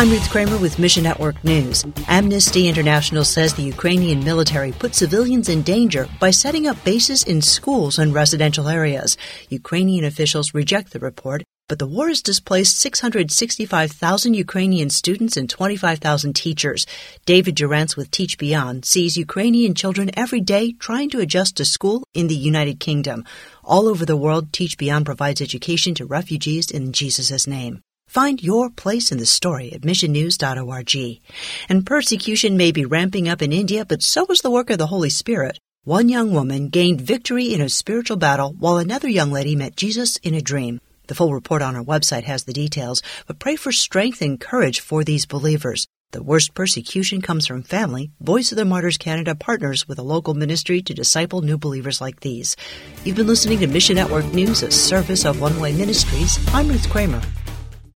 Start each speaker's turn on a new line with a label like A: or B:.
A: I'm Ruth Kramer with Mission Network News. Amnesty International says the Ukrainian military put civilians in danger by setting up bases in schools and residential areas. Ukrainian officials reject the report, but the war has displaced 665,000 Ukrainian students and 25,000 teachers. David Durantz with Teach Beyond sees Ukrainian children every day trying to adjust to school in the United Kingdom. All over the world, Teach Beyond provides education to refugees in Jesus' name. Find your place in the story at missionnews.org. And persecution may be ramping up in India, but so is the work of the Holy Spirit. One young woman gained victory in a spiritual battle while another young lady met Jesus in a dream. The full report on our website has the details, but pray for strength and courage for these believers. The worst persecution comes from family. Voice of the Martyrs Canada partners with a local ministry to disciple new believers like these. You've been listening to Mission Network News, a service of One Way Ministries. I'm Ruth Kramer.